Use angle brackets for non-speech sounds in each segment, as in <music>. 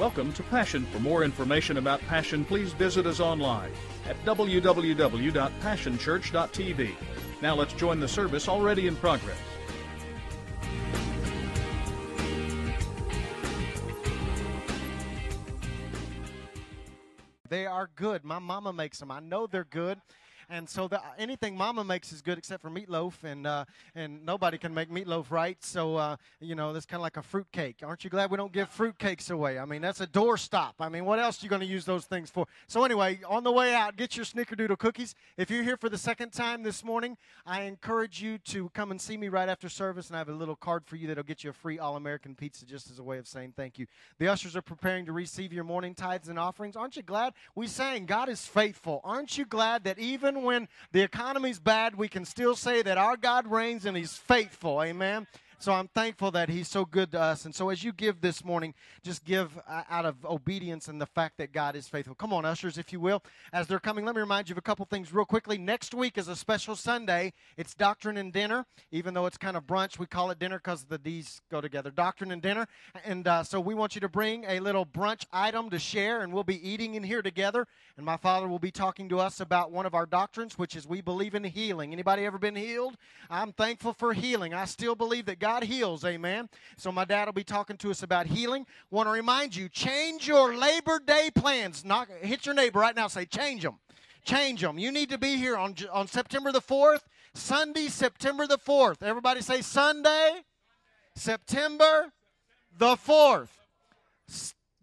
Welcome to Passion. For more information about Passion, please visit us online at www.passionchurch.tv. Now let's join the service already in progress. They are good. My mama makes them. I know they're good. And so the, anything Mama makes is good except for meatloaf, and uh, and nobody can make meatloaf right. So uh, you know that's kind of like a fruit cake. Aren't you glad we don't give fruit cakes away? I mean that's a doorstop. I mean what else are you going to use those things for? So anyway, on the way out, get your snickerdoodle cookies. If you're here for the second time this morning, I encourage you to come and see me right after service, and I have a little card for you that'll get you a free All-American pizza just as a way of saying thank you. The ushers are preparing to receive your morning tithes and offerings. Aren't you glad we sang God is faithful? Aren't you glad that even when the economy's bad, we can still say that our God reigns and He's faithful. Amen. So I'm thankful that He's so good to us. And so as you give this morning, just give uh, out of obedience and the fact that God is faithful. Come on, ushers, if you will. As they're coming, let me remind you of a couple things real quickly. Next week is a special Sunday. It's Doctrine and Dinner. Even though it's kind of brunch, we call it dinner because the D's go together. Doctrine and Dinner. And uh, so we want you to bring a little brunch item to share, and we'll be eating in here together. And my father will be talking to us about one of our doctrines, which is we believe in healing. Anybody ever been healed? I'm thankful for healing. I still believe that God God heals, amen. So my dad will be talking to us about healing. Want to remind you, change your Labor Day plans. Not hit your neighbor right now. Say change them, change them. You need to be here on on September the fourth, Sunday, September the fourth. Everybody say Sunday, September the fourth.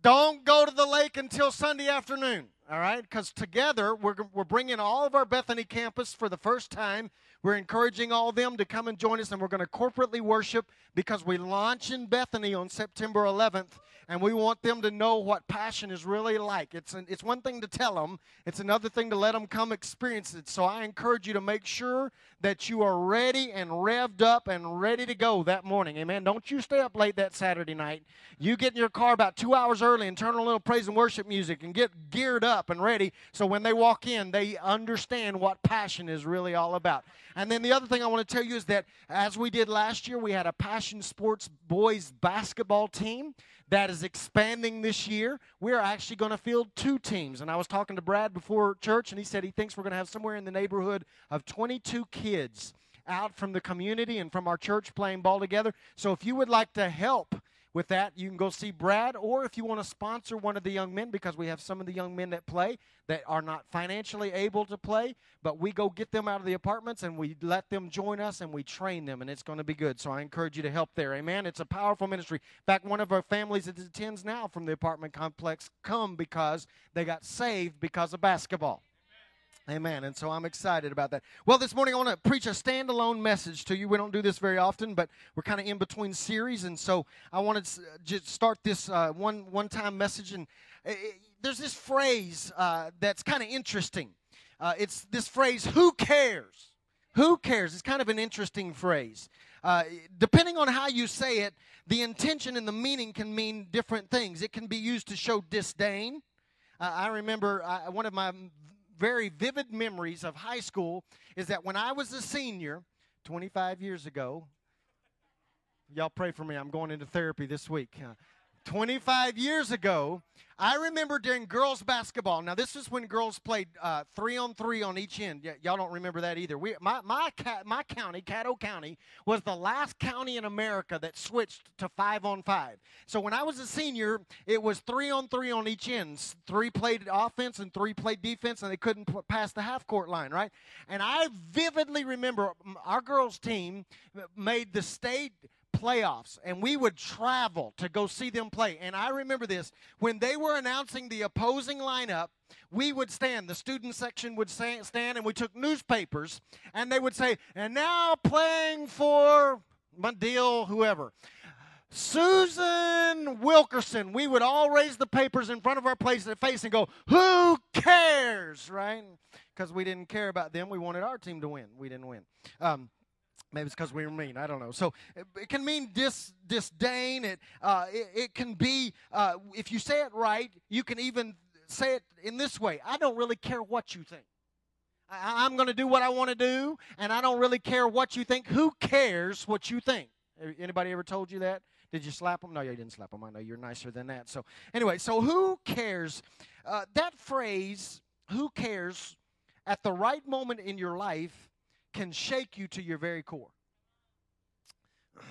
Don't go to the lake until Sunday afternoon. All right, because together we're, we're bringing all of our Bethany campus for the first time we're encouraging all them to come and join us, and we're going to corporately worship because we launch in Bethany on September 11th, and we want them to know what passion is really like. It's, an, it's one thing to tell them, it's another thing to let them come experience it. So I encourage you to make sure that you are ready and revved up and ready to go that morning. Amen. Don't you stay up late that Saturday night. You get in your car about two hours early and turn on a little praise and worship music and get geared up and ready so when they walk in, they understand what passion is really all about. And then the other thing I want to tell you is that as we did last year, we had a Passion Sports boys basketball team that is expanding this year. We're actually going to field two teams. And I was talking to Brad before church, and he said he thinks we're going to have somewhere in the neighborhood of 22 kids out from the community and from our church playing ball together. So if you would like to help, with that, you can go see Brad, or if you want to sponsor one of the young men, because we have some of the young men that play that are not financially able to play, but we go get them out of the apartments and we let them join us and we train them, and it's going to be good. So I encourage you to help there. Amen. It's a powerful ministry. In fact, one of our families that attends now from the apartment complex come because they got saved because of basketball. Amen. And so I'm excited about that. Well, this morning I want to preach a standalone message to you. We don't do this very often, but we're kind of in between series, and so I wanted to just start this uh, one one time message. And it, uh, there's this phrase uh, that's kind of interesting. Uh, it's this phrase, "Who cares?" Who cares? It's kind of an interesting phrase. Uh, depending on how you say it, the intention and the meaning can mean different things. It can be used to show disdain. Uh, I remember uh, one of my very vivid memories of high school is that when I was a senior 25 years ago, y'all pray for me, I'm going into therapy this week. 25 years ago, I remember during girls basketball. Now, this is when girls played uh, three on three on each end. Y- y'all don't remember that either. We, my, my, my county, Caddo County, was the last county in America that switched to five on five. So when I was a senior, it was three on three on each end. Three played offense and three played defense, and they couldn't pass the half court line, right? And I vividly remember our girls' team made the state playoffs and we would travel to go see them play. And I remember this when they were announcing the opposing lineup, we would stand, the student section would stand, and we took newspapers and they would say, and now playing for deal, whoever. Susan Wilkerson. We would all raise the papers in front of our place face and go, Who cares? Right? Because we didn't care about them. We wanted our team to win. We didn't win. Um, Maybe it's because we were mean. I don't know. So it, can mean dis, disdain. It, uh, it, it, can be, uh, if you say it right, you can even say it in this way I don't really care what you think. I, I'm going to do what I want to do, and I don't really care what you think. Who cares what you think? Anybody ever told you that? Did you slap them? No, you didn't slap them. I know you're nicer than that. So, anyway, so who cares? Uh, that phrase, who cares, at the right moment in your life can shake you to your very core.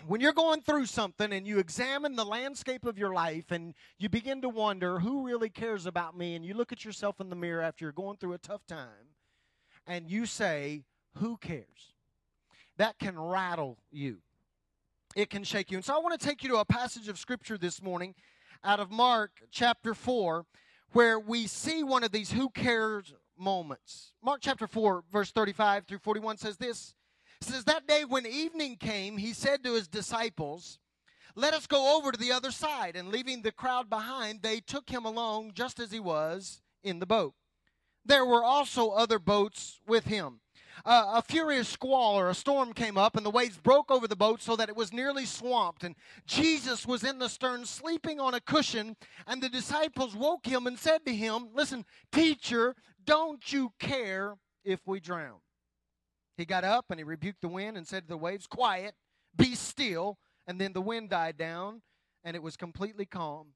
When you're going through something and you examine the landscape of your life and you begin to wonder who really cares about me, and you look at yourself in the mirror after you're going through a tough time and you say, Who cares? That can rattle you it can shake you. And so I want to take you to a passage of scripture this morning out of Mark chapter 4 where we see one of these who cares moments. Mark chapter 4 verse 35 through 41 says this. Says that day when evening came, he said to his disciples, "Let us go over to the other side." And leaving the crowd behind, they took him along just as he was in the boat. There were also other boats with him uh, a furious squall or a storm came up, and the waves broke over the boat so that it was nearly swamped. And Jesus was in the stern, sleeping on a cushion, and the disciples woke him and said to him, Listen, teacher, don't you care if we drown? He got up and he rebuked the wind and said to the waves, Quiet, be still. And then the wind died down, and it was completely calm.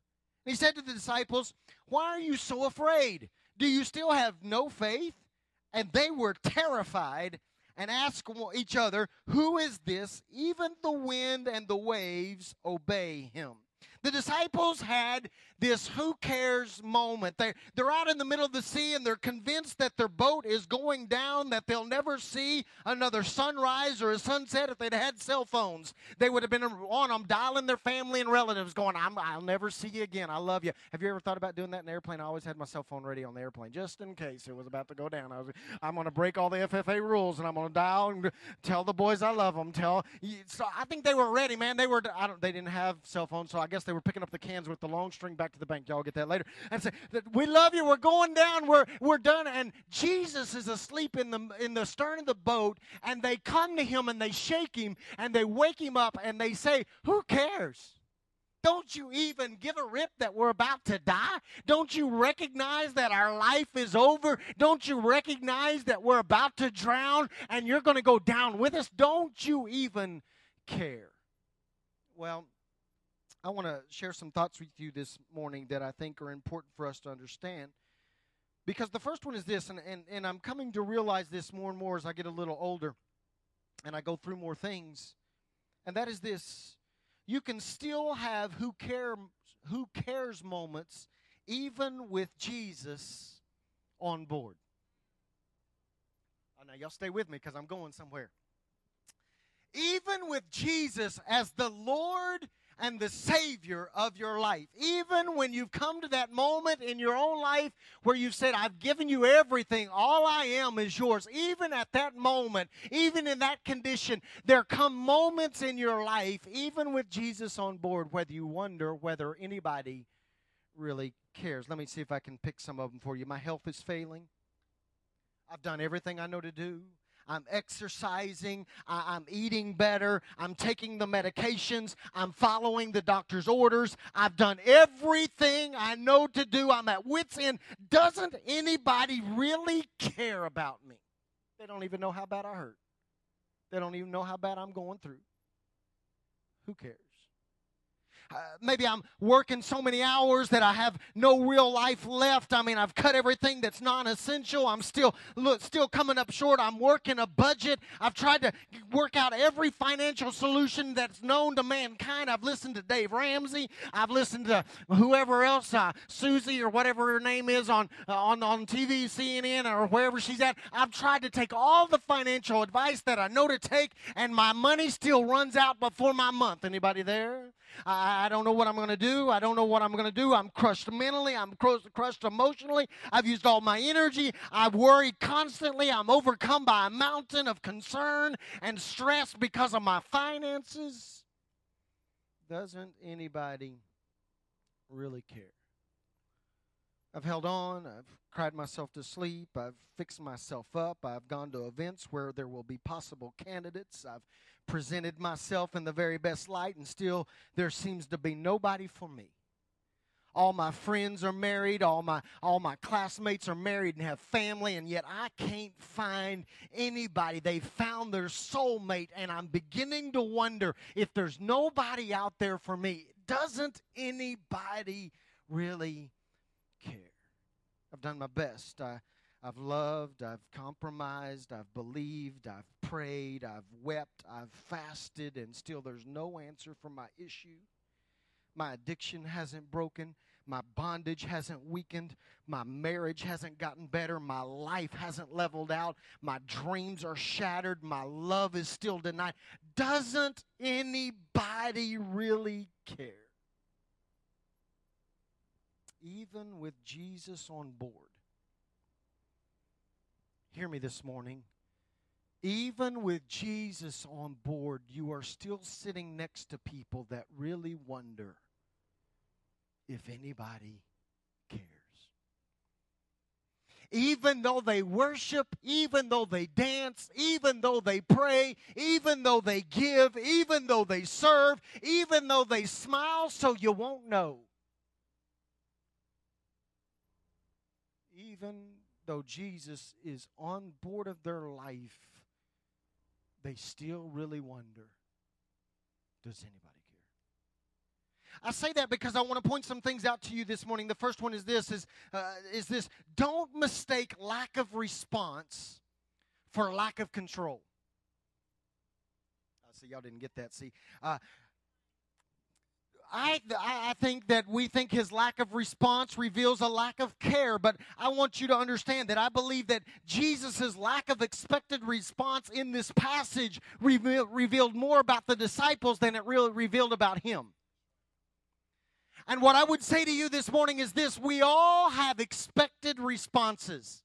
he said to the disciples, Why are you so afraid? Do you still have no faith? And they were terrified and asked each other, Who is this? Even the wind and the waves obey him. The disciples had this who cares moment. They, they're out in the middle of the sea and they're convinced that their boat is going down, that they'll never see another sunrise or a sunset if they'd had cell phones. They would have been on them, dialing their family and relatives, going, i will never see you again. I love you. Have you ever thought about doing that in an airplane? I always had my cell phone ready on the airplane just in case it was about to go down. I was, I'm going to break all the FFA rules and I'm going to dial and tell the boys I love them. Tell, so I think they were ready, man. They were, I don't, they didn't have cell phones, so I guess they were picking up the cans with the long string back to the bank. Y'all get that later. And say, "We love you. We're going down. We're we're done." And Jesus is asleep in the in the stern of the boat, and they come to him and they shake him and they wake him up and they say, "Who cares?" Don't you even give a rip that we're about to die? Don't you recognize that our life is over? Don't you recognize that we're about to drown and you're going to go down with us? Don't you even care? Well, I want to share some thoughts with you this morning that I think are important for us to understand. Because the first one is this, and, and, and I'm coming to realize this more and more as I get a little older and I go through more things. And that is this you can still have who, care, who cares moments even with Jesus on board. Now, y'all stay with me because I'm going somewhere. Even with Jesus as the Lord and the Savior of your life. Even when you've come to that moment in your own life where you've said, I've given you everything, all I am is yours. Even at that moment, even in that condition, there come moments in your life, even with Jesus on board, whether you wonder whether anybody really cares. Let me see if I can pick some of them for you. My health is failing. I've done everything I know to do. I'm exercising, I, am eating better, I'm taking the medications, I'm following the doctor's orders, I've done everything I know to do, I'm at wits' end. Doesn't anybody really care about me? They don't even know how bad I hurt. They don't even know how bad I'm going through. Who cares? Uh, maybe I'm working so many hours that I have no real life left. I mean, I've cut everything that's non-essential. I'm still look, still coming up short. I'm working a budget. I've tried to work out every financial solution that's known to mankind. I've listened to Dave Ramsey. I've listened to whoever else, uh, Susie or whatever her name is on uh, on on TV, CNN or wherever she's at. I've tried to take all the financial advice that I know to take, and my money still runs out before my month. Anybody there? I, I don't know what I'm going to do. I don't know what I'm going to do. I'm crushed mentally. I'm crushed emotionally. I've used all my energy. I've worried constantly. I'm overcome by a mountain of concern and stress because of my finances. Doesn't anybody really care? I've held on. I've cried myself to sleep. I've fixed myself up. I've gone to events where there will be possible candidates. I've presented myself in the very best light, and still there seems to be nobody for me. all my friends are married, all my all my classmates are married and have family, and yet I can't find anybody. They've found their soulmate, and I'm beginning to wonder if there's nobody out there for me. Doesn't anybody really? I've done my best. I, I've loved, I've compromised, I've believed, I've prayed, I've wept, I've fasted, and still there's no answer for my issue. My addiction hasn't broken. My bondage hasn't weakened. My marriage hasn't gotten better. My life hasn't leveled out. My dreams are shattered. My love is still denied. Doesn't anybody really care? Even with Jesus on board. Hear me this morning. Even with Jesus on board, you are still sitting next to people that really wonder if anybody cares. Even though they worship, even though they dance, even though they pray, even though they give, even though they serve, even though they smile so you won't know. Even though Jesus is on board of their life, they still really wonder does anybody care? I say that because I want to point some things out to you this morning. The first one is this is uh, is this don't mistake lack of response for lack of control. I see y'all didn't get that. See, uh, I, I think that we think his lack of response reveals a lack of care, but I want you to understand that I believe that Jesus' lack of expected response in this passage reveal, revealed more about the disciples than it really revealed about him. And what I would say to you this morning is this we all have expected responses.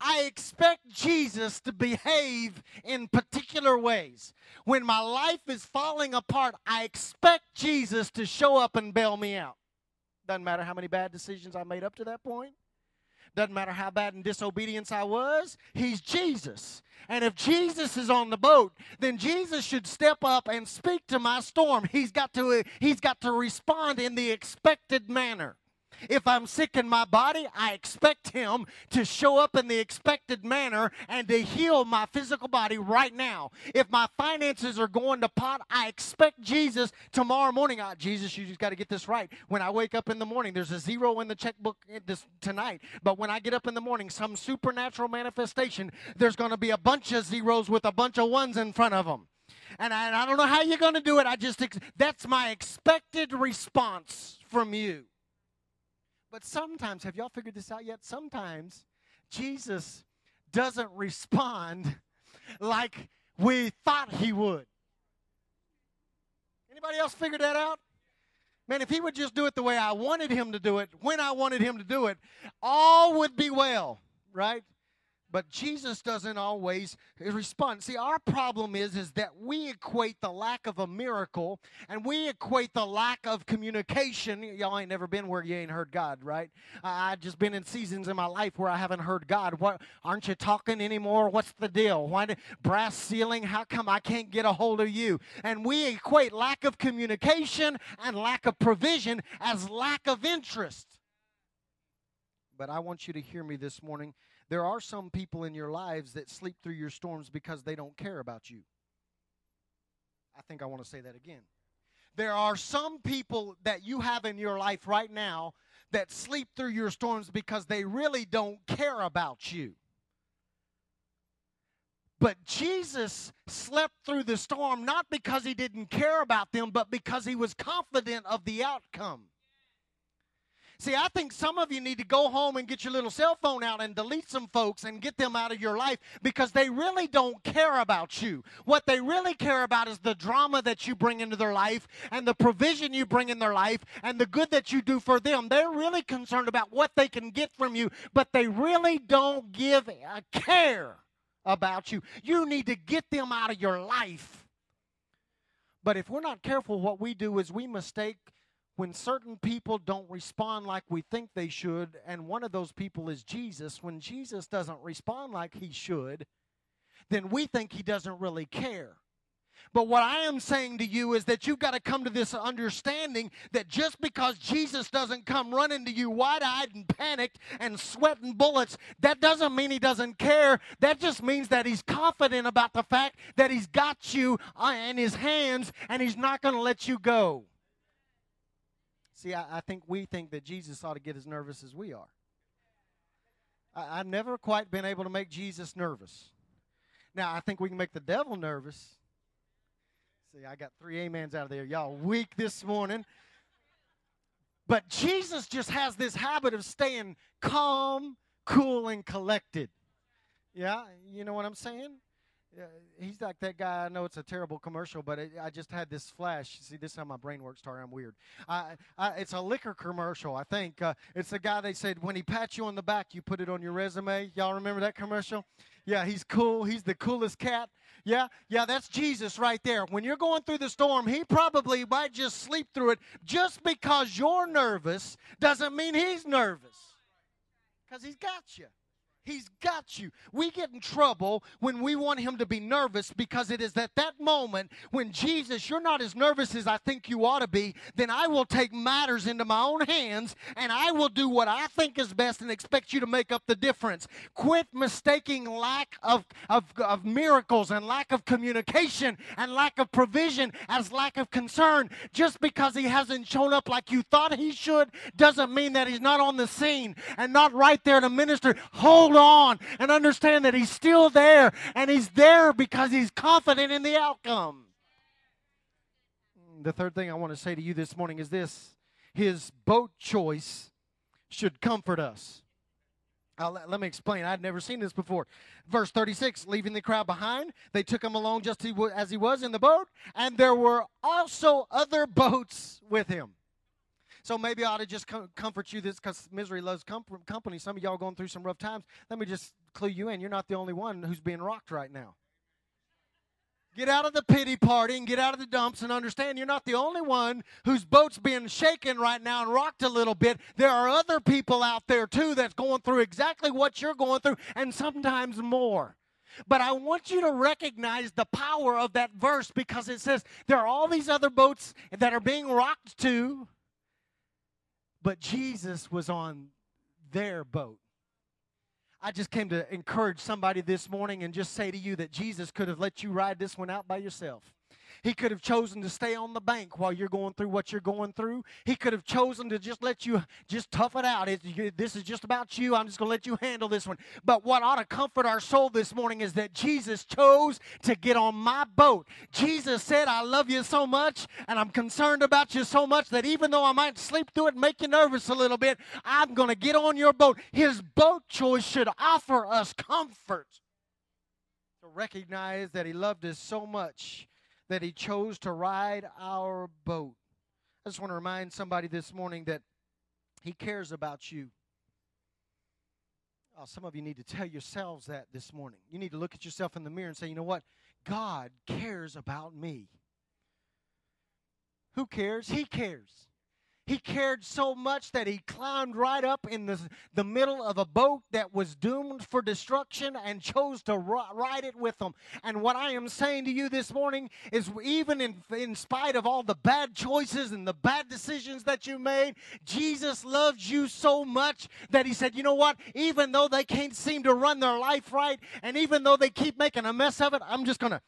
I expect Jesus to behave in particular ways. When my life is falling apart, I expect Jesus to show up and bail me out. Doesn't matter how many bad decisions I made up to that point. Doesn't matter how bad in disobedience I was. He's Jesus. And if Jesus is on the boat, then Jesus should step up and speak to my storm. He's got to, he's got to respond in the expected manner. If I'm sick in my body, I expect Him to show up in the expected manner and to heal my physical body right now. If my finances are going to pot, I expect Jesus tomorrow morning. Ah, Jesus, you just got to get this right. When I wake up in the morning, there's a zero in the checkbook this tonight. But when I get up in the morning, some supernatural manifestation, there's going to be a bunch of zeros with a bunch of ones in front of them. And I, and I don't know how you're going to do it. I just, that's my expected response from you. But sometimes, have y'all figured this out yet? Sometimes Jesus doesn't respond <laughs> like we thought he would. Anybody else figured that out? Man, if he would just do it the way I wanted him to do it, when I wanted him to do it, all would be well, right? But Jesus doesn't always respond. See, our problem is is that we equate the lack of a miracle and we equate the lack of communication. Y'all ain't never been where you ain't heard God, right? I've just been in seasons in my life where I haven't heard God. What aren't you talking anymore? What's the deal? Why did, brass ceiling? How come I can't get a hold of you? And we equate lack of communication and lack of provision as lack of interest. But I want you to hear me this morning there are some people in your lives that sleep through your storms because they don't care about you. I think I want to say that again. There are some people that you have in your life right now that sleep through your storms because they really don't care about you. But Jesus slept through the storm not because he didn't care about them, but because he was confident of the outcome. See, I think some of you need to go home and get your little cell phone out and delete some folks and get them out of your life because they really don't care about you. What they really care about is the drama that you bring into their life and the provision you bring in their life and the good that you do for them. They're really concerned about what they can get from you, but they really don't give a care about you. You need to get them out of your life. But if we're not careful, what we do is we mistake when certain people don't respond like we think they should, and one of those people is Jesus, when Jesus doesn't respond like he should, then we think he doesn't really care. But what I am saying to you is that you've got to come to this understanding that just because Jesus doesn't come running to you wide eyed and panicked and sweating bullets, that doesn't mean he doesn't care. That just means that he's confident about the fact that he's got you uh, in his hands and he's not going to let you go. See, I, I, think we think that Jesus ought to get as nervous as we are. I, I've never quite been able to make Jesus nervous. Now, I think we can make the devil nervous See, I got three amens out of there. Y'all weak this morning. But Jesus just has this habit of staying calm, cool, and collected. Yeah, you know what I'm saying? He's like that guy. I know it's a terrible commercial, but it, I just had this flash. See, this is how my brain works. Sorry, I'm weird. I, I, it's a liquor commercial. I think uh, it's the guy they said when he pats you on the back, you put it on your resume. Y'all remember that commercial? Yeah, he's cool. He's the coolest cat. Yeah, yeah, that's Jesus right there. When you're going through the storm, he probably might just sleep through it. Just because you're nervous doesn't mean he's nervous because he's got you. He's got you. We get in trouble when we want him to be nervous because it is at that moment when Jesus, you're not as nervous as I think you ought to be, then I will take matters into my own hands and I will do what I think is best and expect you to make up the difference. Quit mistaking lack of, of, of miracles and lack of communication and lack of provision as lack of concern. Just because he hasn't shown up like you thought he should doesn't mean that he's not on the scene and not right there to minister. Hold on and understand that He's still there, and He's there because He's confident in the outcome. The third thing I want to say to you this morning is this His boat choice should comfort us. let, let, me explain. I'd never seen this before. Verse 36 Leaving the crowd behind, they took him along just as he was in the boat, and there were also other boats with him. So maybe I ought to just com- comfort you this because misery loves com- company. Some of y'all going through some rough times. Let me just clue you in. You're not the only one who's being rocked right now. Get out of the pity party and get out of the dumps and understand you're not the only one whose boat's being shaken right now and rocked a little bit. There are other people out there too that's going through exactly what you're going through and sometimes more. But I want you to recognize the power of that verse because it says there are all these other boats that are being rocked to but Jesus was on their boat. I just came to encourage somebody this morning and just say to you that Jesus could have let you ride this one out by yourself. He could have chosen to stay on the bank while you're going through what you're going through. He could have chosen to just let you just tough it out. It, you, this is just about you. I'm just going to let you handle this one. But what ought to comfort our soul this morning is that Jesus chose to get on my boat. Jesus said, I love you so much and I'm concerned about you so much that even though I might sleep through it and make you nervous a little bit, I'm going to get on your boat. His boat choice should offer us comfort to recognize that He loved us so much that He chose to ride our boat. I just want to remind somebody this morning that He cares about you. Oh, some of you need to tell yourselves that this morning. You need to look at yourself in the mirror and say, you know what? God cares about me. Who cares? He cares. He cared so much that he climbed right up in the, the middle of a boat that was doomed for destruction and chose to ride it with them. And what I am saying to you this morning is even in, in spite of all the bad choices and the bad decisions that you made, Jesus loves you so much that he said, you know what? Even though they can't seem to run their life right, and even though they keep making a mess of it, I'm just going to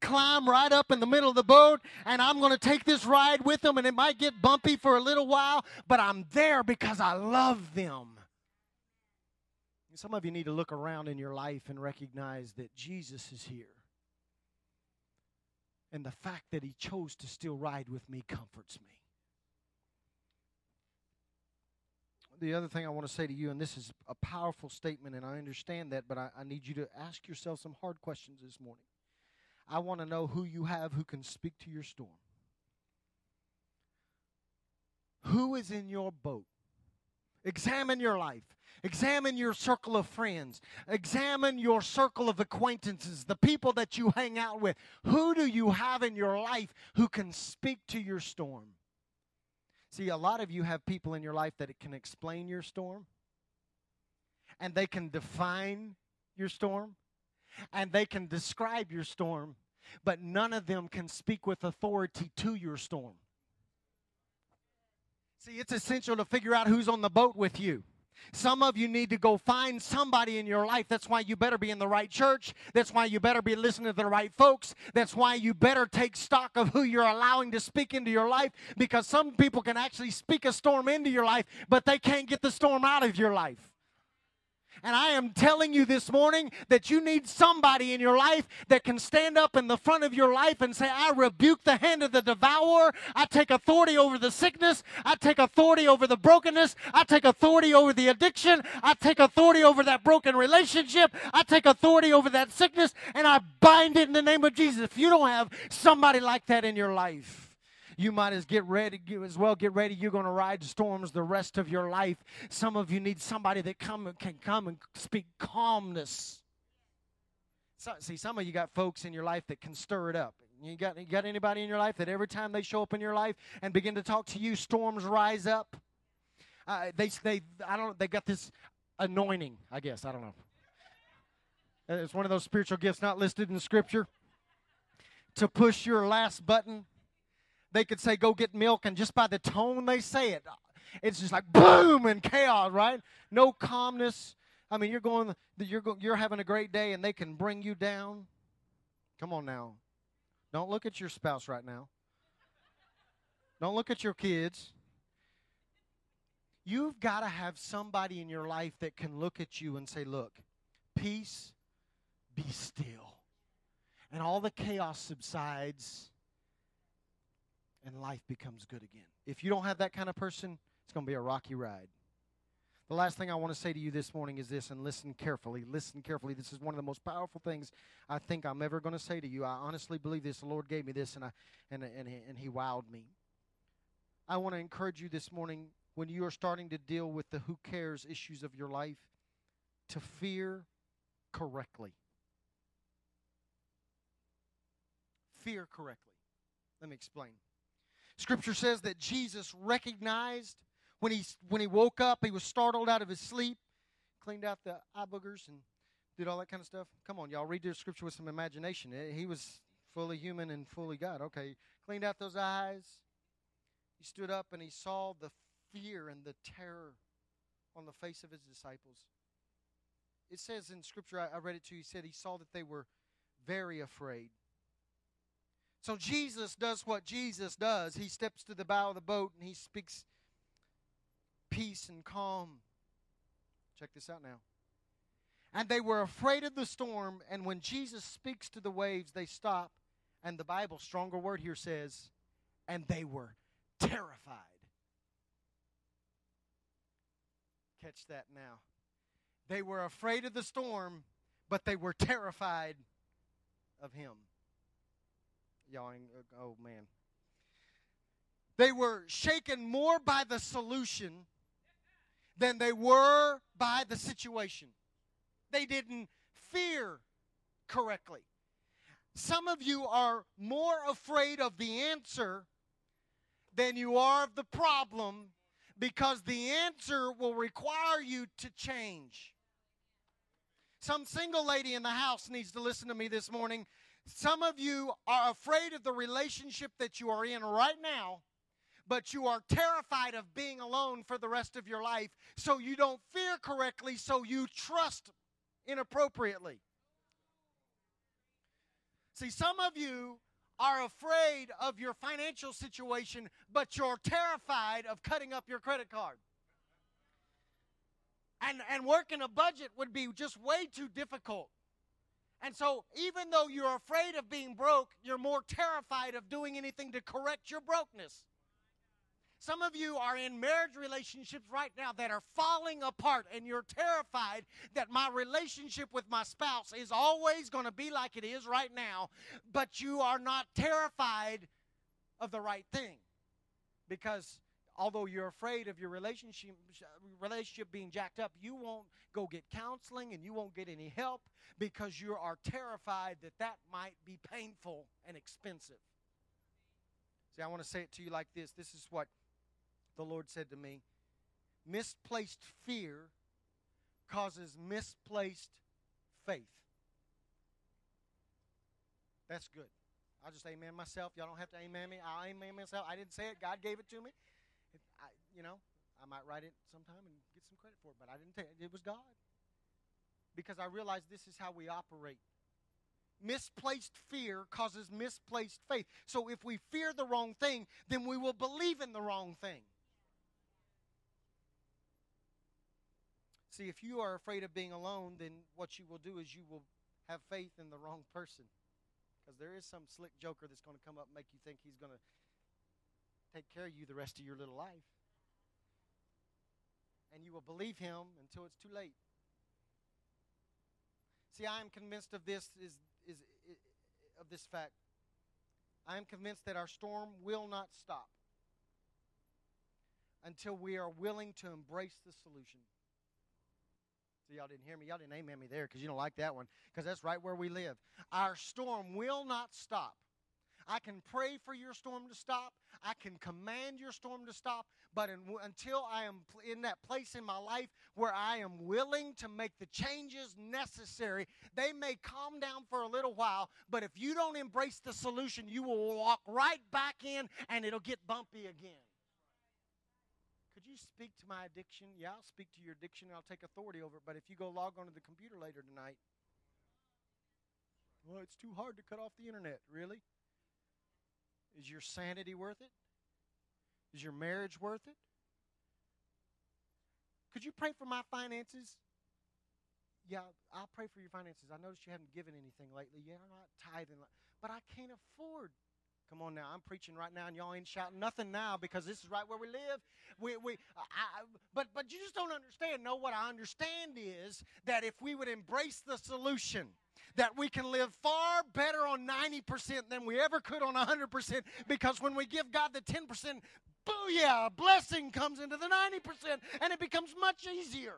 climb right up in the middle of the boat and I'm going to take this ride with them and it might get bumpy for a little while, but I'm there because I love them. Some of you need to look around in your life and recognize that Jesus is here. And the fact that he chose to still ride with me comforts me. The other thing I want to say to you, and this is a powerful statement, and I understand that, but I, I need you to ask yourself some hard questions this morning. I want to know who you have who can speak to your storm. Who is in your boat? Examine your life. Examine your circle of friends. Examine your circle of acquaintances, the people that you hang out with. Who do you have in your life who can speak to your storm? See, a lot of you have people in your life that can explain your storm and they can define your storm and they can describe your storm but none of them can speak with authority to your storm. See, it's essential to figure out who's on the boat with you. Some of you need to go find somebody in your life. That's why you better be in the right church. That's why you better be listening to the right folks. That's why you better take stock of who you're allowing to speak into your life because some people can actually speak a storm into your life, but they can't get the storm out of your life. And I am telling you this morning that you need somebody in your life that can stand up in the front of your life and say, I rebuke the hand of the devourer. I take authority over the sickness. I take authority over the brokenness. I take authority over the addiction. I take authority over that broken relationship. I take authority over that sickness and I bind it in the name of Jesus. If you don't have somebody like that in your life, you might as get ready as well get ready. You're going to ride storms the rest of your life. Some of you need somebody that come can come and speak calmness. So, see some of you got folks in your life that can stir it up. You got, you got anybody in your life that every time they show up in your life and begin to talk to you storms rise up? Uh, they, they i don't they got this anointing i guess i don't know. It's one of those spiritual gifts not listed in scripture. To push your last button they could say, go get milk, and just by the tone they say it, it's just like boom and chaos, right? No calmness. I mean, you're going, you're go, you're having a great day, and they can bring you down. Come on now, don't look at your spouse right now. Don't look at your kids. You've got to have somebody in your life that can look at you and say, "Look, peace, be still," and all the chaos subsides and life becomes good again. If you don't have that kind of person, it's going to be a rocky ride. The last thing I want to say to you this morning is this, and listen carefully. Listen carefully. This is one of the most powerful things I think I'm ever going to say to you. I honestly believe this. The Lord gave me this, and I and and and He wowed me. I want to encourage you this morning when you are starting to deal with the who cares issues of your life to fear correctly. Fear correctly. Let me explain. Scripture says that Jesus recognized when he, when he woke up, he was startled out of his sleep, cleaned out the eye boogers, and did all that kind of stuff. Come on, y'all, read the scripture with some imagination. Eh, he was fully human and fully God. Okay, cleaned out those eyes. He stood up and he saw the fear and the terror on the face of his disciples. It says in Scripture, I, I read it to you, he said he saw that they were very afraid. So Jesus does what Jesus does. He steps to the bow of the boat and he speaks peace and calm. Check this out now. And they were afraid of the storm, and when Jesus speaks to the waves, they stop. And the Bible, stronger word here says, and they were terrified. Catch that now. They were afraid of the storm, but they were terrified of him. Y'all, uh, oh man. They were shaken more by the solution than they were by the situation. They didn't fear correctly. Some of you are more afraid of the answer than you are of the problem because the answer will require you to change. Some single lady in the house needs to listen to me this morning some of you are afraid of the relationship that you are in right now, but you are terrified of being alone for the rest of your life, so you don't fear correctly, so you trust inappropriately. See, some of you are afraid of your financial situation, but you're terrified of cutting up your credit card. And, and working a budget would be just way too difficult. And so, even though you're afraid of being broke, you're more terrified of doing anything to correct your brokenness. Some of you are in marriage relationships right now that are falling apart, and you're terrified that my relationship with my spouse is always going to be like it is right now, but you are not terrified of the right thing. Because although you're afraid of your relationship relationship being jacked up, you won't go get counseling and you won't get any help because you are terrified that that might be painful and expensive. See, I want to say it to you like this. This is what the Lord said to me. Misplaced fear causes misplaced faith. That's good. I'll just amen myself. Y'all don't have to amen me. I'll amen myself. I didn't say it. God gave it to me. You know, I might write it sometime and get some credit for it, but I didn't take it. It was God. Because I realized this is how we operate. Misplaced fear causes misplaced faith. So if we fear the wrong thing, then we will believe in the wrong thing. See, if you are afraid of being alone, then what you will do is you will have faith in the wrong person. Because there is some slick joker that's going to come up and make you think he's going to take care of you the rest of your little life. And you will believe him until it's too late. See, I am convinced of this is, is, is of this fact. I am convinced that our storm will not stop until we are willing to embrace the solution. See, y'all didn't hear me. Y'all didn't amen me there because you don't like that one because that's right where we live. Our storm will not stop. I can pray for your storm to stop. I can command your storm to stop. But in, until I am in that place in my life where I am willing to make the changes necessary, they may calm down for a little while. But if you don't embrace the solution, you will walk right back in and it'll get bumpy again. Could you speak to my addiction? Yeah, I'll speak to your addiction and I'll take authority over it. But if you go log onto the computer later tonight, well, it's too hard to cut off the internet. Really? Is your sanity worth it? Is your marriage worth it? Could you pray for my finances? Yeah, I'll pray for your finances. I noticed you haven't given anything lately. You're not tithing, but I can't afford Come on now, I'm preaching right now, and y'all ain't shouting nothing now because this is right where we live. We, we, I, but, but you just don't understand. No, what I understand is that if we would embrace the solution, that we can live far better on 90% than we ever could on 100% because when we give God the 10%, booyah, a blessing comes into the 90% and it becomes much easier.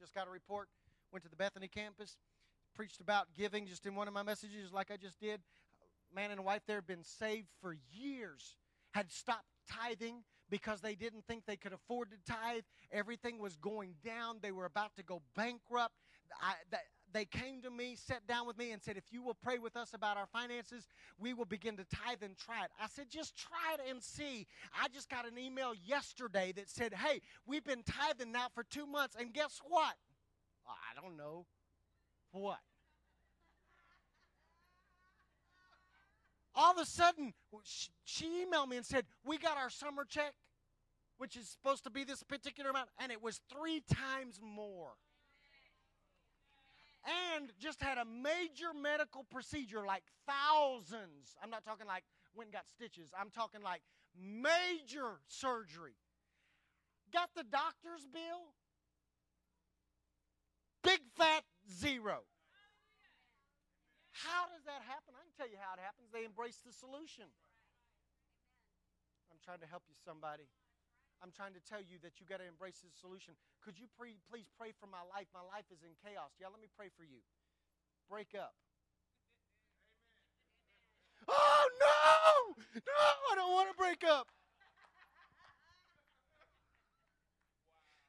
Just got a report, went to the Bethany campus preached about giving just in one of my messages, like I just did. Man and wife there had been saved for years, had stopped tithing because they didn't think they could afford to tithe. Everything was going down. They were about to go bankrupt. I, they came to me, sat down with me, and said, If you will pray with us about our finances, we will begin to tithe and try it. I said, Just try it and see. I just got an email yesterday that said, Hey, we've been tithing now for two months, and guess what? I don't know. What? All of a sudden, she emailed me and said, We got our summer check, which is supposed to be this particular amount, and it was three times more. And just had a major medical procedure, like thousands. I'm not talking like went and got stitches, I'm talking like major surgery. Got the doctor's bill? Big fat zero. How does that happen? I can tell you how it happens. They embrace the solution. I'm trying to help you, somebody. I'm trying to tell you that you got to embrace the solution. Could you pre- please pray for my life? My life is in chaos. Yeah, let me pray for you. Break up. Oh, no! No, I don't want to break up.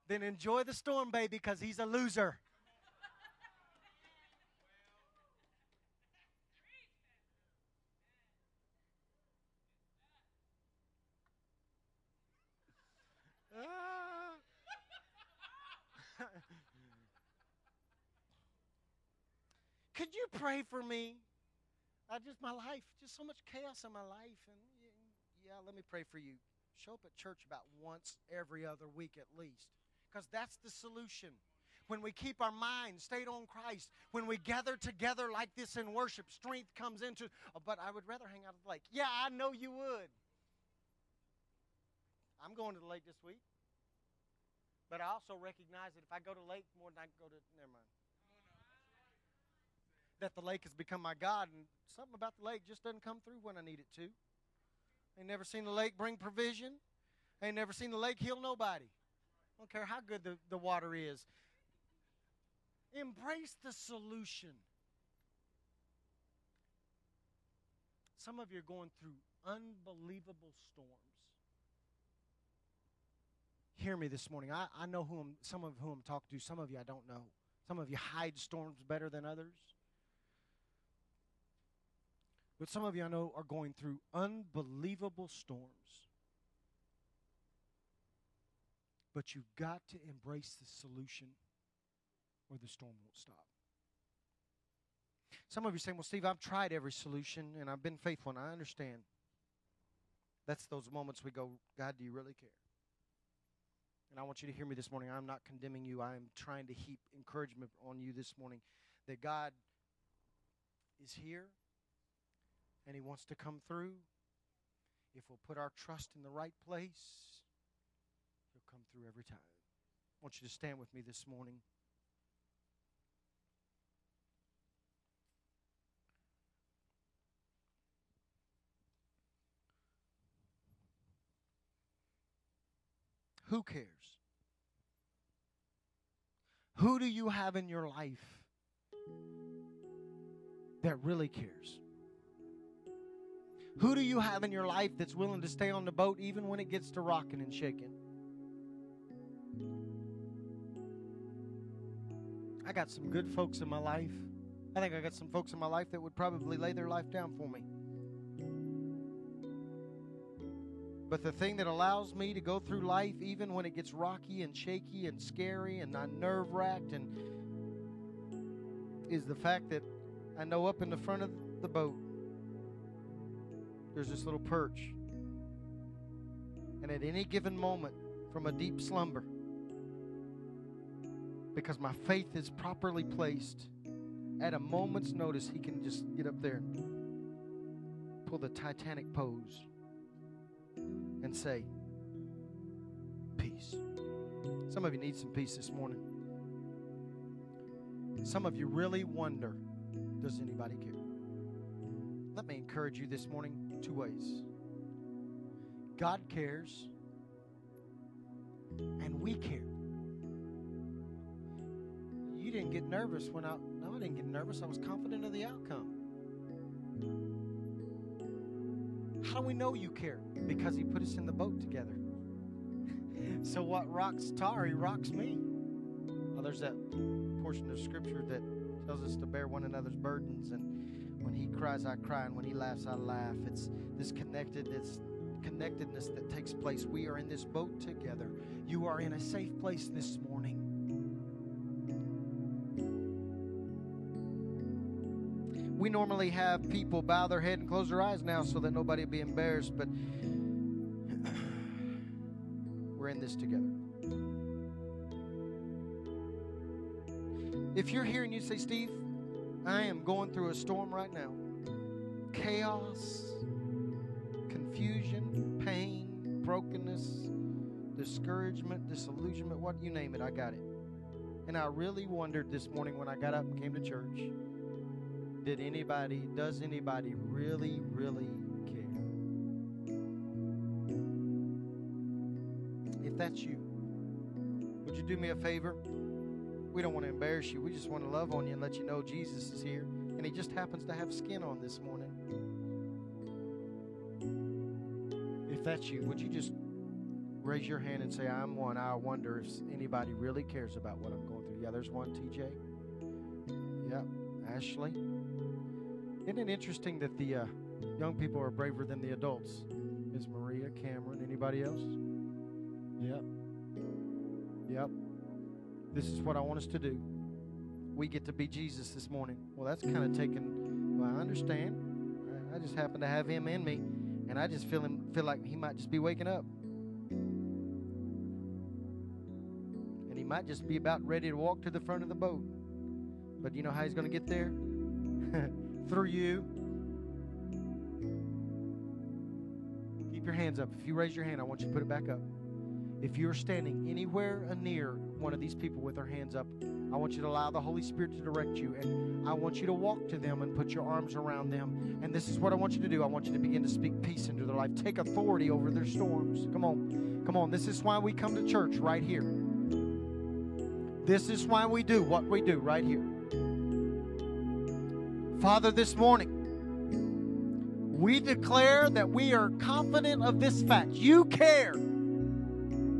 Then enjoy the storm, baby, because he's a loser. Could you pray for me? I just my life, just so much chaos in my life, and yeah, let me pray for you. Show up at church about once every other week at least, because that's the solution. When we keep our minds stayed on Christ, when we gather together like this in worship, strength comes into. Oh, but I would rather hang out at the lake. Yeah, I know you would. I'm going to the lake this week. But I also recognize that if I go to the lake more than I go to, never mind. That the lake has become my God, and something about the lake just doesn't come through when I need it to. Ain't never seen the lake bring provision. Ain't never seen the lake heal nobody. I don't care how good the, the water is. Embrace the solution. Some of you are going through unbelievable storms hear me this morning. I, I know who I'm, some of whom I'm talking to. Some of you I don't know. Some of you hide storms better than others. But some of you I know are going through unbelievable storms. But you've got to embrace the solution or the storm won't stop. Some of you saying, Well, Steve, I've tried every solution and I've been faithful, and I understand. That's those moments we go, God, do you really care? And I want you to hear me this morning. I'm not condemning you. I'm trying to heap encouragement on you this morning that God is here and He wants to come through. If we'll put our trust in the right place, He'll come through every time. I want you to stand with me this morning. Who cares? Who do you have in your life that really cares? Who do you have in your life that's willing to stay on the boat even when it gets to rocking and shaking? I got some good folks in my life. I think I got some folks in my life that would probably lay their life down for me. But the thing that allows me to go through life, even when it gets rocky and shaky and scary and I'm nerve wracked, and is the fact that I know up in the front of the boat there's this little perch. And at any given moment, from a deep slumber, because my faith is properly placed, at a moment's notice, he can just get up there and pull the Titanic pose and say, Peace. Some of you need some peace this morning. Some of you really wonder does anybody care? Let me encourage you this morning two ways God cares, and we care. You didn't get nervous when I, no, I didn't get nervous. I was confident of the outcome. How do we know you care? Because he put us in the boat together. <laughs> so what rocks Tari rocks me. There's that portion of scripture that tells us to bear one another's burdens and when he cries I cry and when he laughs I laugh. It's this connectedness connectedness that takes place. We are in this boat together. You are in a safe place this morning. We normally have people bow their head and close their eyes now so that nobody be embarrassed, but <sighs> we're in this together. If you're here and you say, Steve, I am going through a storm right now chaos, confusion, pain, brokenness, discouragement, disillusionment, what you name it, I got it. And I really wondered this morning when I got up and came to church did anybody, does anybody really, really care? If that's you, would you do me a favor? We don't want to embarrass you. We just want to love on you and let you know Jesus is here. And he just happens to have skin on this morning. If that's you, would you just raise your hand and say, I'm one. I wonder if anybody really cares about what I'm going through. Yeah, there's one, TJ. Yep, Ashley. Isn't it interesting that the uh, young people are braver than the adults? Is Maria, Cameron, anybody else? Yep. Yep. This is what I want us to do. We get to be Jesus this morning. Well, that's kind of taken. Well, I understand. I just happen to have him in me, and I just feel him feel like he might just be waking up, and he might just be about ready to walk to the front of the boat. But you know how he's going to get there? <laughs> through you. Keep your hands up. If you raise your hand, I want you to put it back up. If you're standing anywhere near one of these people with their hands up, I want you to allow the Holy Spirit to direct you. And I want you to walk to them and put your arms around them. And this is what I want you to do. I want you to begin to speak peace into their life. Take authority over their storms. Come on. Come on. This is why we come to church right here. This is why we do what we do right here. Father, this morning, we declare that we are confident of this fact. You care.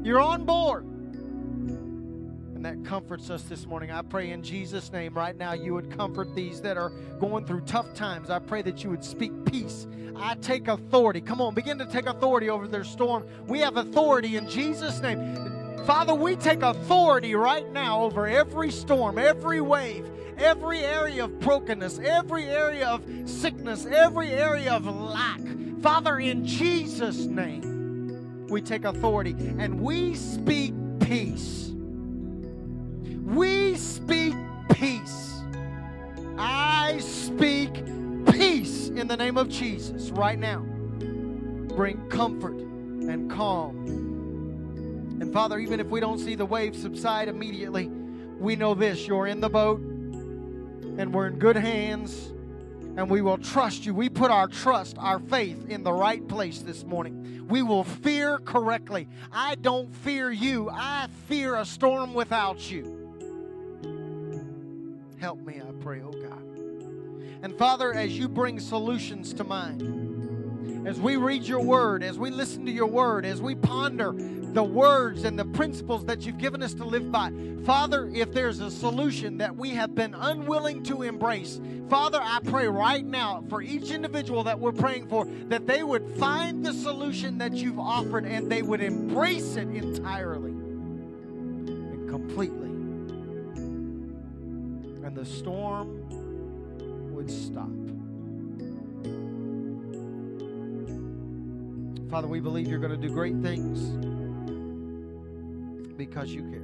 You're on board. And that comforts us this morning. I pray in Jesus' name right now you would comfort these that are going through tough times. I pray that you would speak peace. I take authority. Come on, begin to take authority over their storm. We have authority in Jesus' name. Father, we take authority right now over every storm, every wave, every area of brokenness, every area of sickness, every area of lack. Father, in Jesus' name, we take authority and we speak peace. We speak peace. I speak peace in the name of Jesus right now. Bring comfort and calm. And Father, even if we don't see the waves subside immediately, we know this you're in the boat and we're in good hands and we will trust you. We put our trust, our faith in the right place this morning. We will fear correctly. I don't fear you, I fear a storm without you. Help me, I pray, oh God. And Father, as you bring solutions to mind, as we read your word, as we listen to your word, as we ponder the words and the principles that you've given us to live by. Father, if there's a solution that we have been unwilling to embrace, Father, I pray right now for each individual that we're praying for that they would find the solution that you've offered and they would embrace it entirely and completely. And the storm would stop. Father, we believe you're going to do great things because you care.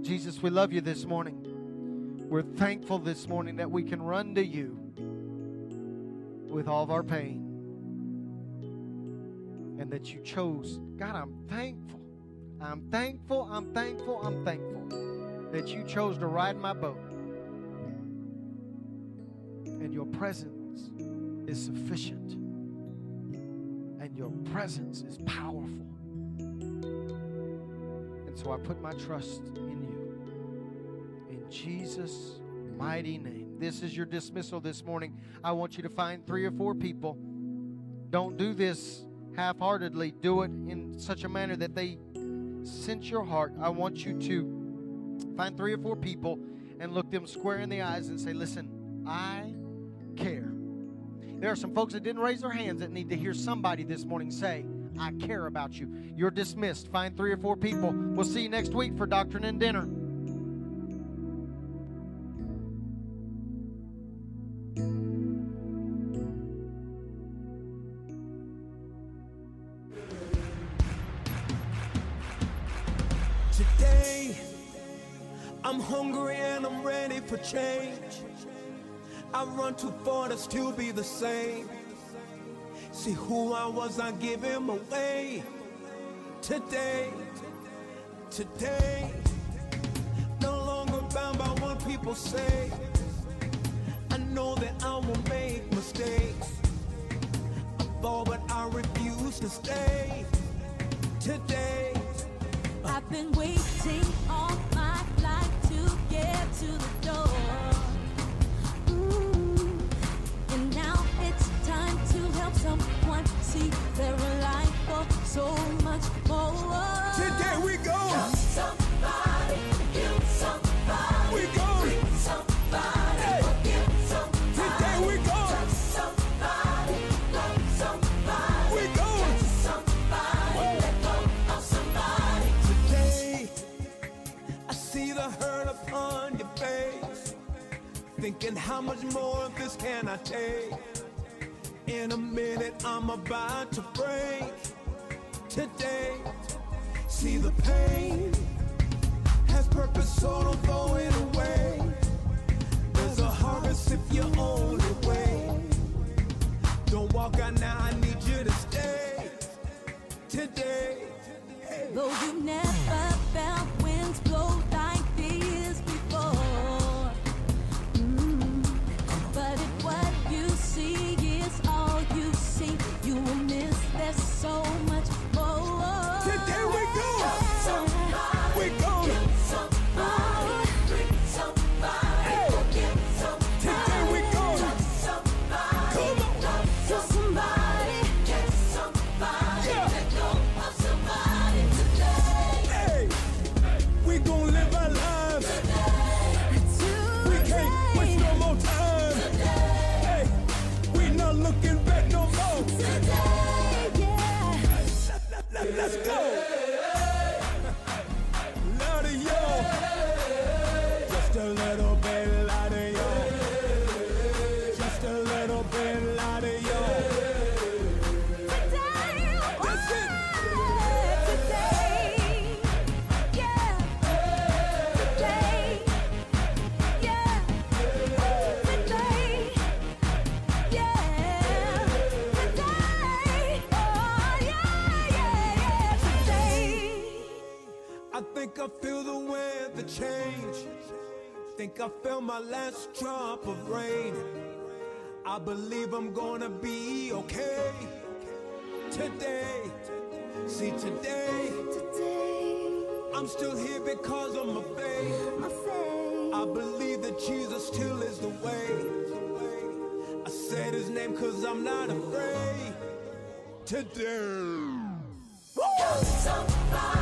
Jesus, we love you this morning. We're thankful this morning that we can run to you with all of our pain and that you chose. God, I'm thankful. I'm thankful, I'm thankful, I'm thankful that you chose to ride my boat. And your presence is sufficient. And your presence is powerful. And so I put my trust in you. In Jesus' mighty name. This is your dismissal this morning. I want you to find three or four people. Don't do this half heartedly, do it in such a manner that they sense your heart. I want you to find three or four people and look them square in the eyes and say, Listen, I. There are some folks that didn't raise their hands that need to hear somebody this morning say, I care about you. You're dismissed. Find three or four people. We'll see you next week for Doctrine and Dinner. I run too far to be the same. See who I was, I give him away. Today, today, no longer bound by what people say. I know that I will make mistakes. I fall, but I refuse to stay. Today, I've been waiting all see their life for so much more. Today we go. Love somebody, heal somebody, we go. somebody, hey. Oh, forgive somebody. Today we go. Touch somebody, love somebody, we go. somebody, let go of somebody. Today I see the hurt upon your face, thinking how much more of this can I take? In a minute, I'm about to break. Today, see the pain has purpose, so don't throw it away. There's a harvest if you only wait. Don't walk out now, I need you to stay. Today, though you never felt Think I felt my last drop of rain. I believe I'm gonna be okay. Today, see today, Today, I'm still here because of my faith. I believe that Jesus still is the way. I said his name cause I'm not afraid. Today. Somebody,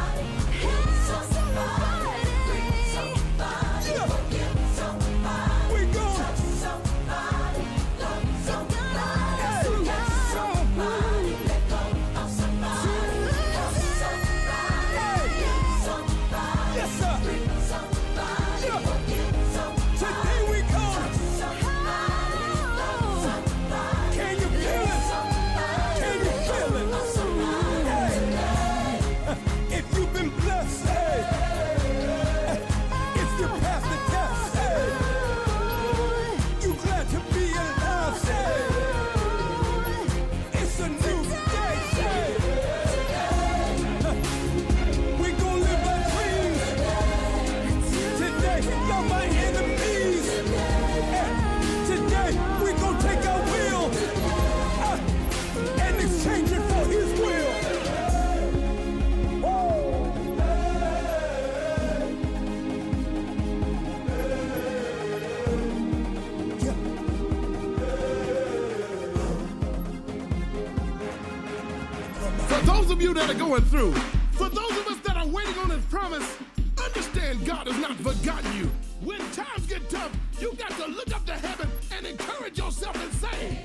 For those of you that are going through, for those of us that are waiting on His promise, understand God has not forgotten you. When times get tough, you got to look up to heaven and encourage yourself and say,